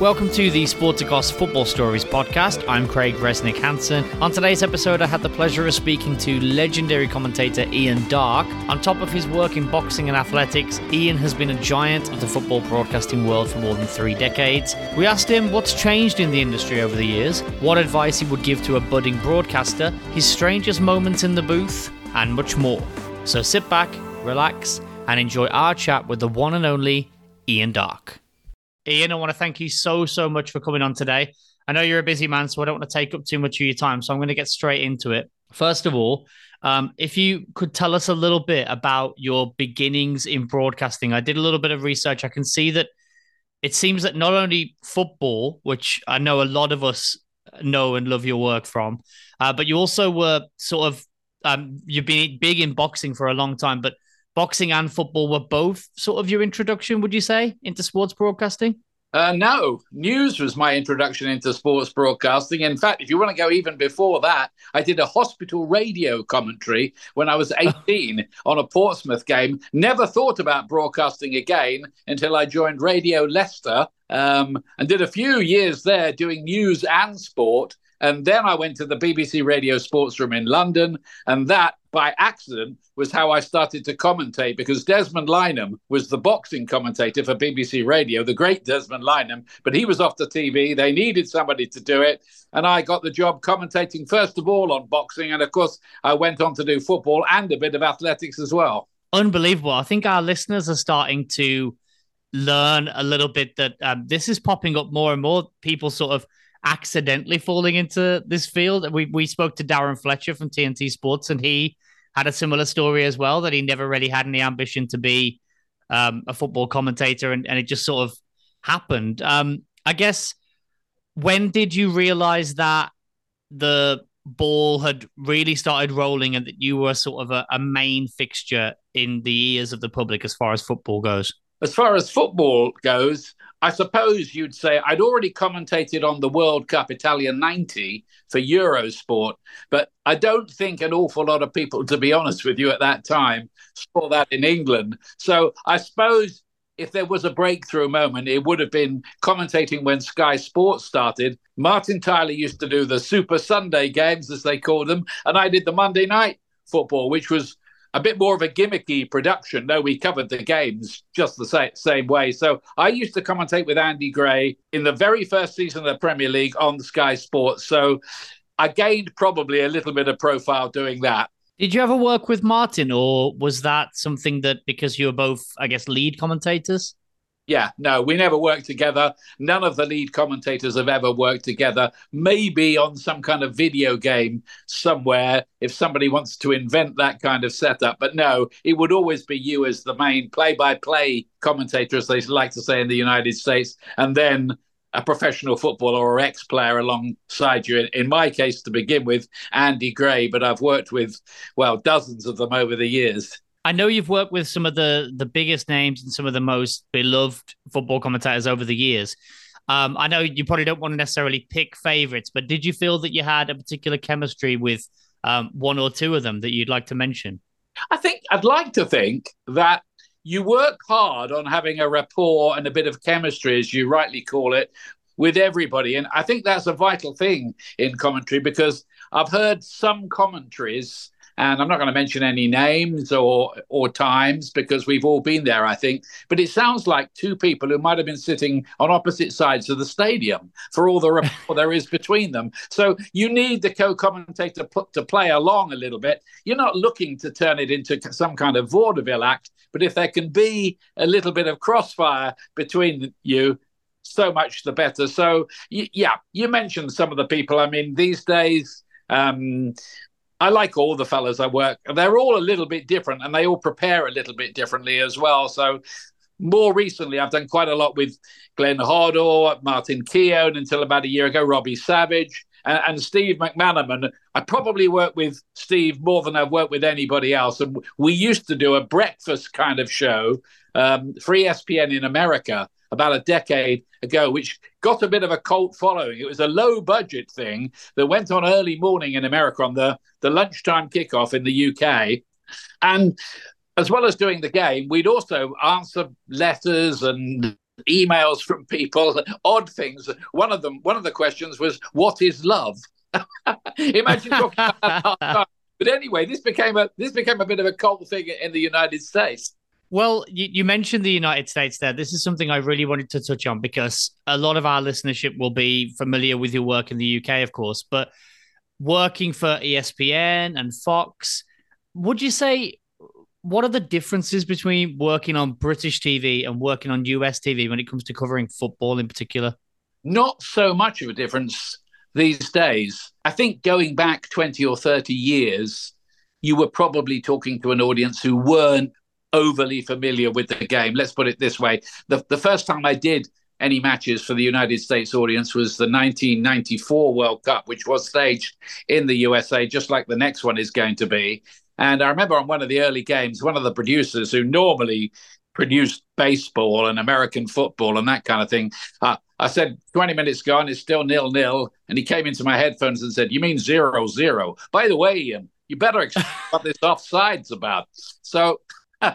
Welcome to the Sporticos Football Stories podcast. I'm Craig Resnik-Hanson. On today's episode, I had the pleasure of speaking to legendary commentator Ian Darke. On top of his work in boxing and athletics, Ian has been a giant of the football broadcasting world for more than three decades. We asked him what's changed in the industry over the years, what advice he would give to a budding broadcaster, his strangest moments in the booth, and much more. So sit back, relax, and enjoy our chat with the one and only Ian Darke. Ian, I want to thank you so, so much for coming on today. I know you're a busy man, so I don't want to take up too much of your time. So I'm going to get straight into it. First of all, um, if you could tell us a little bit about your beginnings in broadcasting, I did a little bit of research. I can see that it seems that not only football, which I know a lot of us know and love your work from, uh, but you also were sort of um, you've been big in boxing for a long time, but boxing and football were both sort of your introduction, would you say, into sports broadcasting? Uh, no, news was my introduction into sports broadcasting. In fact, if you want to go even before that, I did a hospital radio commentary when I was 18 on a Portsmouth game. Never thought about broadcasting again until I joined Radio Leicester um, and did a few years there doing news and sport. And then I went to the BBC Radio Sports Room in London, and that by accident was how I started to commentate because Desmond Lynam was the boxing commentator for BBC Radio, the great Desmond Lynam, but he was off the TV. They needed somebody to do it. And I got the job commentating first of all on boxing. And of course, I went on to do football and a bit of athletics as well. Unbelievable. I think our listeners are starting to learn a little bit that um, this is popping up more and more. People sort of accidentally falling into this field. We we spoke to Darren Fletcher from TNT Sports, and he had a similar story as well that he never really had any ambition to be um, a football commentator, and, and it just sort of happened. Um, I guess when did you realize that the ball had really started rolling and that you were sort of a, a main fixture in the ears of the public as far as football goes? As far as football goes, I suppose you'd say I'd already commentated on the World Cup Italia 90 for Eurosport, but I don't think an awful lot of people, to be honest with you, at that time saw that in England. So I suppose if there was a breakthrough moment, it would have been commentating when Sky Sports started. Martin Tyler used to do the Super Sunday games, as they called them, and I did the Monday night football, which was a bit more of a gimmicky production. No, we covered the games just the same, same way. So I used to commentate with Andy Gray in the very first season of the Premier League on Sky Sports. So I gained probably a little bit of profile doing that. Did you ever work with Martin, or was that something that because you were both, I guess, lead commentators? Yeah, no, we never worked together. None of the lead commentators have ever worked together. Maybe on some kind of video game somewhere, if somebody wants to invent that kind of setup. But no, it would always be you as the main play by play commentator, as they like to say in the United States, and then a professional footballer or ex player alongside you. In, in my case, to begin with, Andy Gray, but I've worked with, well, dozens of them over the years. I know you've worked with some of the the biggest names and some of the most beloved football commentators over the years. Um, I know you probably don't want to necessarily pick favorites, but did you feel that you had a particular chemistry with um, one or two of them that you'd like to mention? I think I'd like to think that you work hard on having a rapport and a bit of chemistry, as you rightly call it, with everybody. And I think that's a vital thing in commentary because I've heard some commentaries and I'm not going to mention any names or or times because we've all been there, I think. But it sounds like two people who might have been sitting on opposite sides of the stadium for all the rapport there is between them. So you need the co-commentator to play along a little bit. You're not looking to turn it into some kind of vaudeville act, but if there can be a little bit of crossfire between you, so much the better. So yeah, you mentioned some of the people. I mean, these days. Um, I like all the fellas I work. They're all a little bit different, and they all prepare a little bit differently as well. So more recently, I've done quite a lot with Glenn Hoddle, Martin Keown until about a year ago, Robbie Savage, and, and Steve McManaman. I probably work with Steve more than I've worked with anybody else. And we used to do a breakfast kind of show um, for ESPN in America about a decade ago, which got a bit of a cult following. It was a low budget thing that went on early morning in America on the, the lunchtime kickoff in the UK. And as well as doing the game, we'd also answer letters and emails from people, odd things. One of them, one of the questions was, "What is love?" Imagine talking about that. But anyway, this became a this became a bit of a cult thing in the United States. Well, you, you, mentioned the United States there. This is something I really wanted to touch on because a lot of our listenership will be familiar with your work in the UK, of course, but working for ESPN and Fox, would you say what are the differences between working on British TV and working on US TV when it comes to covering football in particular? Not so much of a difference these days. I think going back 20 or 30 years, you were probably talking to an audience who weren't overly familiar with the game. Let's put it this way. The, the first time I did any matches for the United States audience was the 1994 World Cup, which was staged in the USA, just like the next one is going to be. And I remember on one of the early games, one of the producers who normally produced baseball and American football and that kind of thing, uh, I said, 20 minutes gone, it's still nil nil. And he came into my headphones and said, You mean zero zero? By the way, Ian, you better explain what this offside's about. So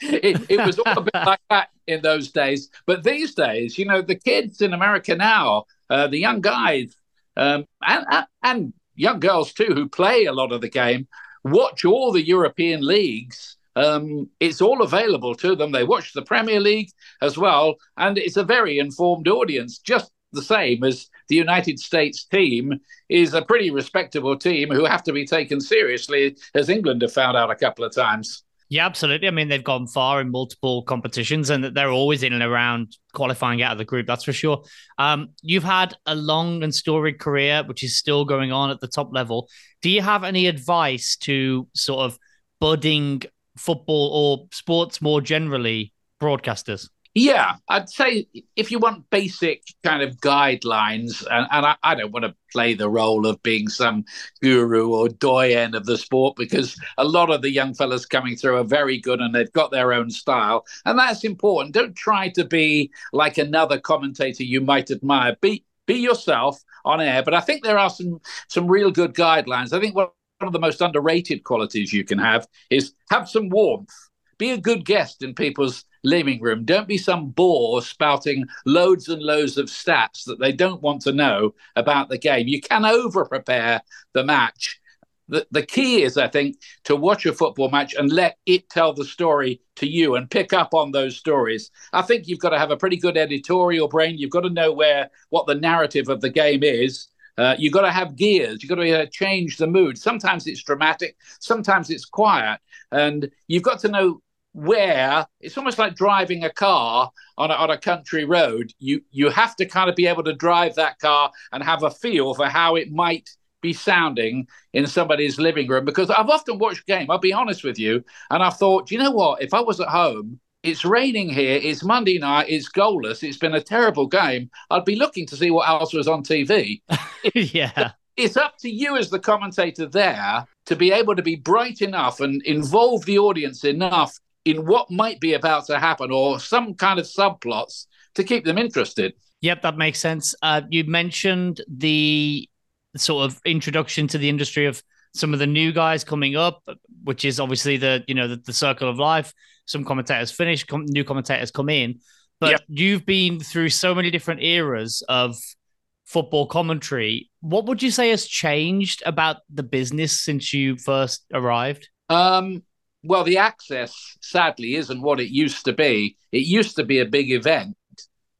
it, it, was all a bit like that in those days. But these days, you know, the kids in America now, uh, the young guys, um, and, and young girls too, who play a lot of the game, watch all the European leagues. Um, it's all available to them. They watch the Premier League as well, and it's a very informed audience, just the same as the United States team is a pretty respectable team who have to be taken seriously, as England have found out a couple of times. Yeah, absolutely. I mean, they've gone far in multiple competitions and that they're always in and around qualifying out of the group, that's for sure. Um, you've had a long and storied career, which is still going on at the top level. Do you have any advice to sort of budding football or sports more generally broadcasters? Yeah, I'd say if you want basic kind of guidelines, and, and I, I, don't want to play the role of being some guru or doyen of the sport because a lot of the young fellas coming through are very good and they've got their own style, and that's important. Don't try to be like another commentator you might admire. Be be yourself on air. But I think there are some some real good guidelines. I think one of the most underrated qualities you can have is have some warmth. Be a good guest in people's living room. Don't be some bore spouting loads and loads of stats that they don't want to know about the game. You can over prepare the match. The, the key is, I think, to watch a football match and let it tell the story to you and pick up on those stories. I think you've got to have a pretty good editorial brain. You've got to know where what the narrative of the game is. Uh, you've got to have gears. You've got to uh, change the mood. Sometimes it's dramatic, sometimes it's quiet. And you've got to know where it's almost like driving a car on a, on a country road. You you have to kind of be able to drive that car and have a feel for how it might be sounding in somebody's living room. Because I've often watched game. I'll be honest with you, and I've thought, you know what? If I was at home. It's raining here. It's Monday night. It's goalless. It's been a terrible game. I'd be looking to see what else was on TV. yeah it's up to you as the commentator there to be able to be bright enough and involve the audience enough in what might be about to happen or some kind of subplots to keep them interested. Yep, that makes sense. Uh, you mentioned the sort of introduction to the industry of some of the new guys coming up, which is obviously the you know the, the circle of life. Some commentators finish, com- new commentators come in, but yep. you've been through so many different eras of football commentary. What would you say has changed about the business since you first arrived? Um, well, the access sadly isn't what it used to be. It used to be a big event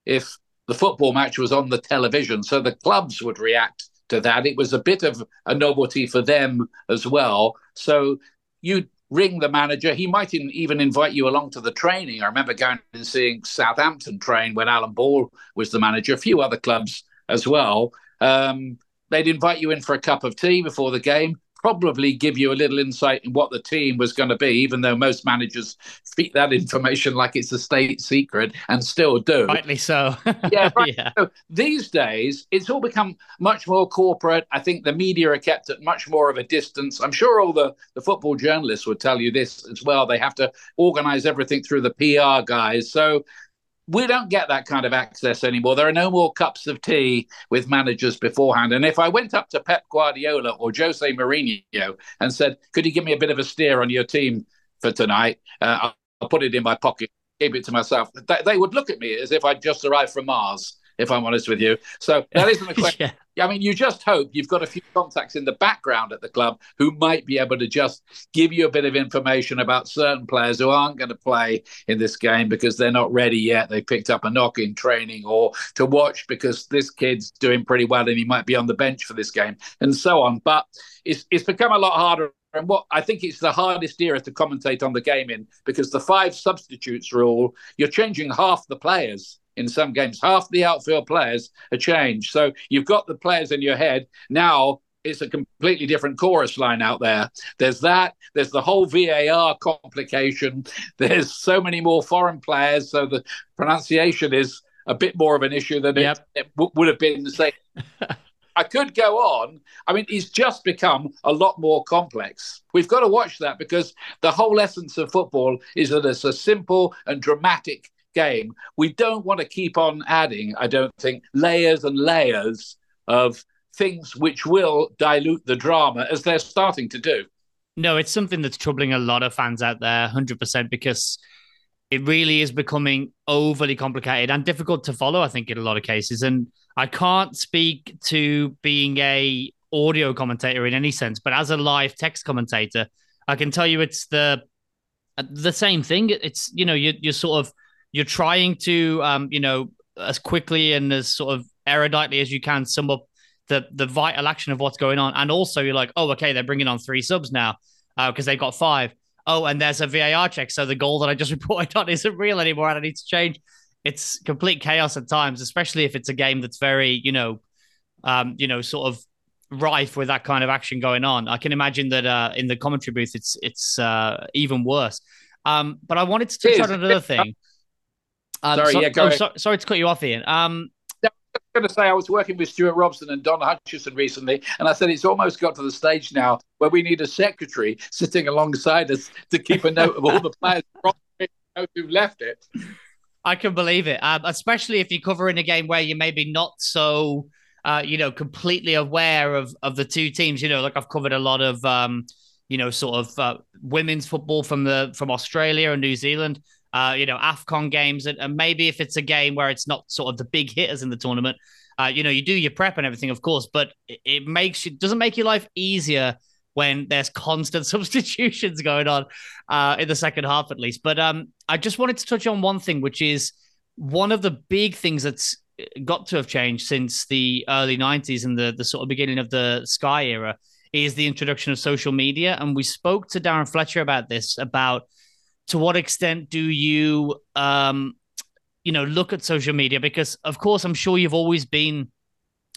if the football match was on the television, so the clubs would react to that. It was a bit of a novelty for them as well. So you ring the manager. He might even invite you along to the training. I remember going and seeing Southampton train when Alan Ball was the manager, a few other clubs as well. Um, they'd invite you in for a cup of tea before the game probably give you a little insight in what the team was going to be, even though most managers treat that information like it's a state secret and still do. Rightly so. yeah, right. yeah. So these days, it's all become much more corporate. I think the media are kept at much more of a distance. I'm sure all the, the football journalists would tell you this as well. They have to organize everything through the PR guys. So we don't get that kind of access anymore. There are no more cups of tea with managers beforehand. And if I went up to Pep Guardiola or Jose Mourinho and said, "Could you give me a bit of a steer on your team for tonight?" Uh, I'll, put it in my pocket, keep it to myself. They, they would look at me as if I'd just arrived from Mars if I'm honest with you. So that isn't a question. yeah. I mean, you just hope you've got a few contacts in the background at the club who might be able to just give you a bit of information about certain players who aren't going to play in this game because they're not ready yet. They picked up a knock in training or to watch because this kid's doing pretty well and he might be on the bench for this game and so on. But it's, it's become a lot harder and what I think it's the hardest era to commentate on the game in because the five substitutes rule, you're changing half the players in some games. Half the outfield players are changed. So you've got the players in your head. Now it's a completely different chorus line out there. There's that. There's the whole VAR complication. There's so many more foreign players. So the pronunciation is a bit more of an issue than yep. it, it w- would have been, say. I could go on. I mean, it's just become a lot more complex. We've got to watch that because the whole essence of football is that it's a simple and dramatic game. We don't want to keep on adding, I don't think, layers and layers of things which will dilute the drama as they're starting to do. No, it's something that's troubling a lot of fans out there, 100%, because it really is becoming overly complicated and difficult to follow, I think, in a lot of cases. And I can't speak to being a audio commentator in any sense, but as a live text commentator, I can tell you it's the the same thing. It's you know you you're sort of you're trying to, um, you know, as quickly and as sort of eruditely as you can sum up the the vital action of what's going on, and also you're like, oh, okay, they're bringing on three subs now because uh, they've got five. Oh, and there's a VAR check, so the goal that I just reported on isn't real anymore, and I need to change. It's complete chaos at times, especially if it's a game that's very, you know, um, you know, sort of rife with that kind of action going on. I can imagine that uh, in the commentary booth, it's it's uh, even worse. Um, but I wanted to touch on another thing. Um, sorry, so, yeah, go oh, so, sorry to cut you off, Ian. Um, I was going to say I was working with Stewart Robson and Don Hutchison recently, and I said it's almost got to the stage now where we need a secretary sitting alongside us to keep a note of all the players who've left it. I can believe it, um, especially if you're covering a game where you're maybe not so, uh, you know, completely aware of of the two teams. You know, like I've covered a lot of, um, you know, sort of uh, women's football from the from Australia and New Zealand uh, you know, AFCON games. And, and, maybe if it's a game where it's not sort of the big hitters in the tournament, uh, you know, you do your prep and everything, of course, but it, it makes you, doesn't make your life easier when there's constant substitutions going on uh, in the second half, at least. But um, I just wanted to touch on one thing, which is one of the big things that's got to have changed since the early 90s and the, the sort of beginning of the Sky era is the introduction of social media. And we spoke to Darren Fletcher about this, about to what extent do you um you know look at social media? Because of course i'm sure you've always been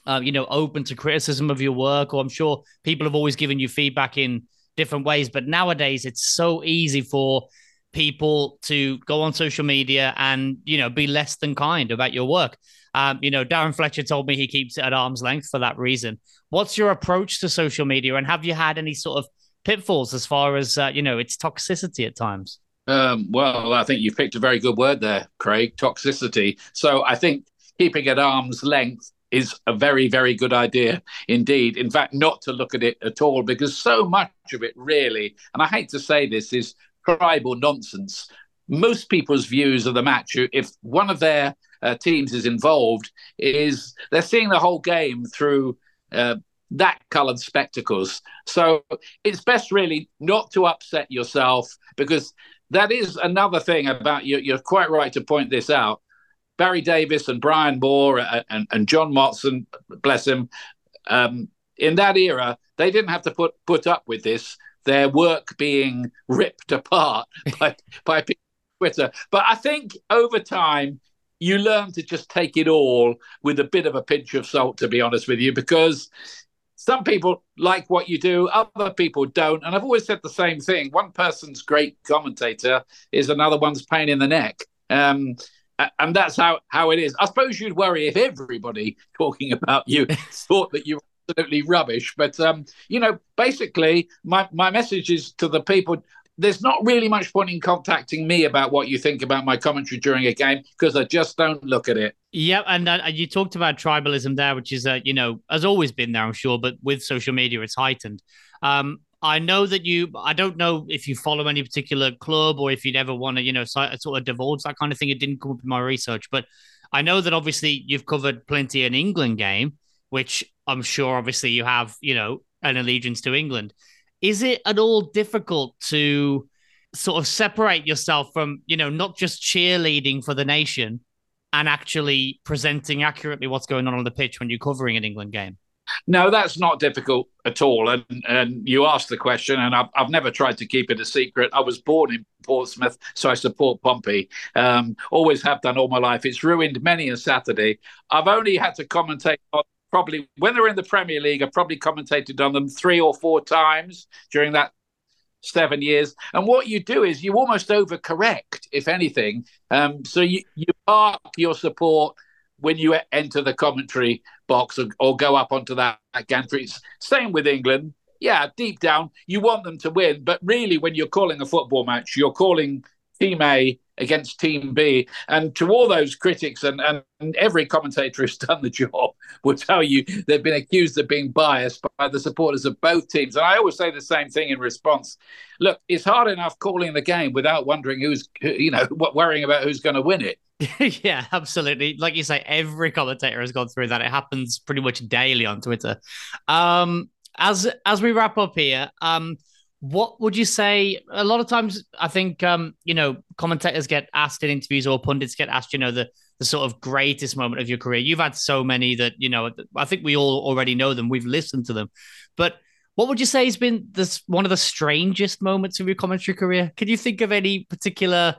uh, you know open to criticism of your work or i'm sure people have always given you feedback in different ways. But nowadays it's so easy for people to go on social media and you know be less than kind about your work. Um, you know darren fletcher told me he keeps it at arm's length for that reason. What's your approach to social media and have you had any sort of pitfalls as far as uh, you know its toxicity at times um, well, I think you've picked a very good word there, Craig toxicity. So I think keeping at arm's length is a very, very good idea indeed. In fact, not to look at it at all, because so much of it really, and I hate to say this, is tribal nonsense. Most people's views of the match, if one of their uh, teams is involved, is they're seeing the whole game through uh, that coloured spectacles. So it's best really not to upset yourself because that is another thing about you. You're quite right to point this out. Barry Davies and Brian Moore and, and, and John Motson, bless him, um, in that era, they didn't have to put put up with this their work being ripped apart by by Twitter. But I think over time you learn to just take it all with a bit of a pinch of salt, to be honest with you, because some people like what you do, other people don't. And I've always said the same thing one person's great commentator is another one's pain in the neck. Um, and that's how, how it is. I suppose you'd worry if everybody talking about you thought that you were absolutely rubbish. But, um, you know, basically, my, my message is to the people there's not really much point in contacting me about what you think about my commentary during a game because I just don't look at it. Yeah, and uh, you talked about tribalism there, which is, uh, you know, has always been there, I'm sure, but with social media, it's heightened. Um, I know that you, I don't know if you follow any particular club or if you'd ever want to, you know, sort of divulge that kind of thing. It didn't come up in my research, but I know that obviously you've covered plenty an England game, which I'm sure obviously you have, you know, an allegiance to England. Is it at all difficult to sort of separate yourself from, you know, not just cheerleading for the nation and actually presenting accurately what's going on on the pitch when you're covering an England game? No, that's not difficult at all. And and you asked the question, and I've, I've never tried to keep it a secret. I was born in Portsmouth, so I support Pompey. Um, always have done all my life. It's ruined many a Saturday. I've only had to commentate on probably when they're in the Premier League, I probably commentated on them three or four times during that seven years. And what you do is you almost overcorrect, if anything. Um, so you, you park your support when you enter the commentary box or, or go up onto that, that gantry. Same with England. Yeah, deep down, you want them to win. But really, when you're calling a football match, you're calling Team A against Team B. And to all those critics, and, and every commentator who's done the job will tell you they've been accused of being biased by the supporters of both teams. And I always say the same thing in response. Look, it's hard enough calling the game without wondering who's, you know, worrying about who's going to win it. yeah, absolutely. Like you say, every commentator has gone through that. It happens pretty much daily on Twitter. Um, as as we wrap up here, um, what would you say? A lot of times, I think um, you know commentators get asked in interviews or pundits get asked, you know, the the sort of greatest moment of your career. You've had so many that you know. I think we all already know them. We've listened to them, but what would you say has been this one of the strangest moments of your commentary career? Can you think of any particular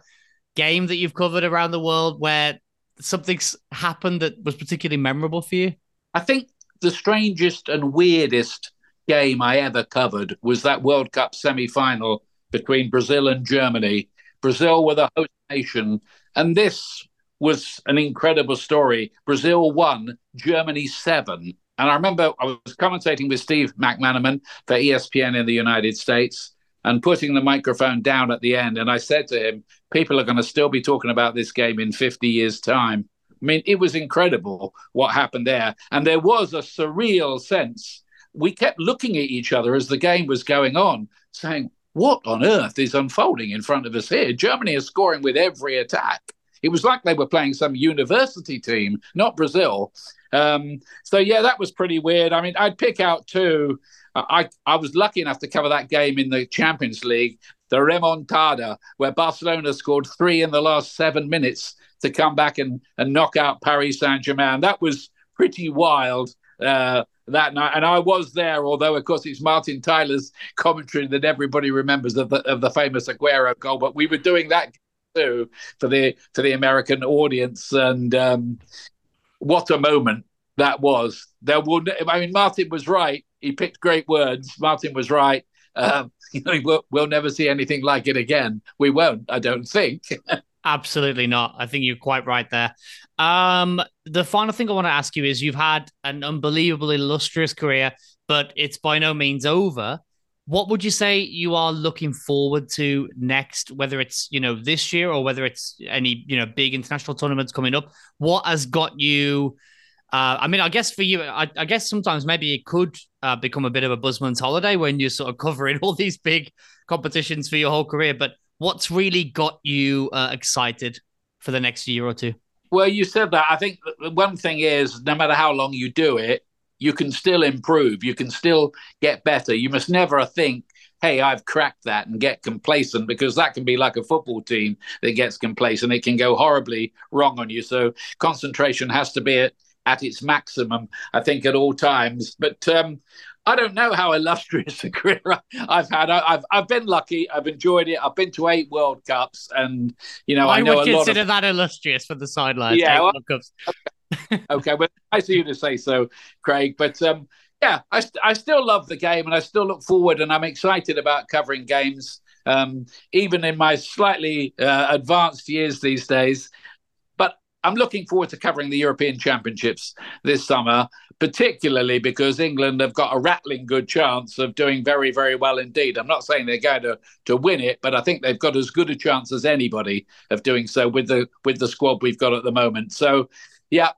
game that you've covered around the world where something's happened that was particularly memorable for you? I think the strangest and weirdest game I ever covered was that World Cup semi final between Brazil and Germany. Brazil were the host nation. And this was an incredible story. Brazil won, Germany seven. And I remember I was commentating with Steve McManaman for ESPN in the United States and putting the microphone down at the end. And I said to him, People are going to still be talking about this game in 50 years' time. I mean, it was incredible what happened there. And there was a surreal sense we kept looking at each other as the game was going on, saying, What on earth is unfolding in front of us here? Germany is scoring with every attack. It was like they were playing some university team, not Brazil. Um, so yeah, that was pretty weird. I mean, I'd pick out two. I I was lucky enough to cover that game in the Champions League, the remontada, where Barcelona scored three in the last seven minutes to come back and, and knock out Paris Saint Germain. That was pretty wild. Uh, that night, and I was there. Although, of course, it's Martin Tyler's commentary that everybody remembers of the of the famous Aguero goal. But we were doing that too for the for the American audience, and um, what a moment that was. There will, I mean, Martin was right. He picked great words. Martin was right. Um, you know, we'll, we'll never see anything like it again. We won't, I don't think. Absolutely not. I think you're quite right there. Um, the final thing I want to ask you is you've had an unbelievably illustrious career, but it's by no means over. What would you say you are looking forward to next, whether it's, you know, this year or whether it's any, you know, big international tournaments coming up? What has got you uh, I mean, I guess for you, I, I guess sometimes maybe it could uh, become a bit of a buzzman's holiday when you're sort of covering all these big competitions for your whole career. But what's really got you uh, excited for the next year or two? Well, you said that. I think one thing is no matter how long you do it, you can still improve. You can still get better. You must never think, hey, I've cracked that and get complacent because that can be like a football team that gets complacent. It can go horribly wrong on you. So concentration has to be at, at its maximum, I think, at all times. But um, I don't know how illustrious a career I've had. I've I've been lucky. I've enjoyed it. I've been to eight World Cups, and you know I, I know would a lot consider of. that illustrious for the sidelines. Yeah, well- World Cups. Okay, well, I see you to say so, Craig. But um, yeah, I st- I still love the game, and I still look forward, and I'm excited about covering games, um, even in my slightly uh, advanced years these days. But I'm looking forward to covering the European Championships this summer, particularly because England have got a rattling good chance of doing very, very well indeed. I'm not saying they're going to, to win it, but I think they've got as good a chance as anybody of doing so with the with the squad we've got at the moment. So, yeah,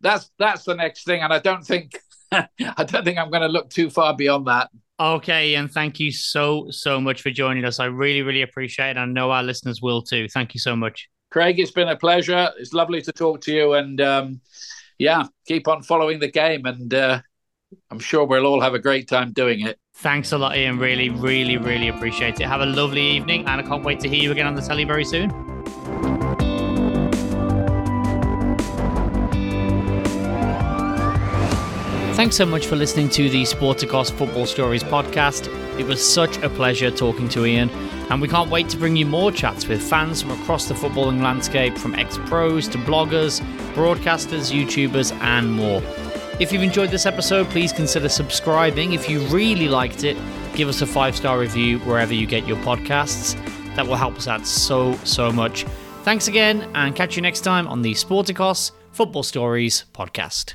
that's that's the next thing, and I don't think I don't think I'm going to look too far beyond that. Okay, and thank you so so much for joining us. I really really appreciate it. I know our listeners will too. Thank you so much. Craig, it's been a pleasure. It's lovely to talk to you, and um, yeah, keep on following the game, and uh, I'm sure we'll all have a great time doing it. Thanks a lot, Ian. Really, really, really appreciate it. Have a lovely evening, and I can't wait to hear you again on the telly very soon. Thanks so much for listening to the Sporticos Football Stories podcast. It was such a pleasure talking to Ian, and we can't wait to bring you more chats with fans from across the footballing landscape, from ex pros to bloggers, broadcasters, YouTubers, and more. If you've enjoyed this episode, please consider subscribing. If you really liked it, give us a five star review wherever you get your podcasts. That will help us out so, so much. Thanks again, and catch you next time on the Sporticos Football Stories podcast.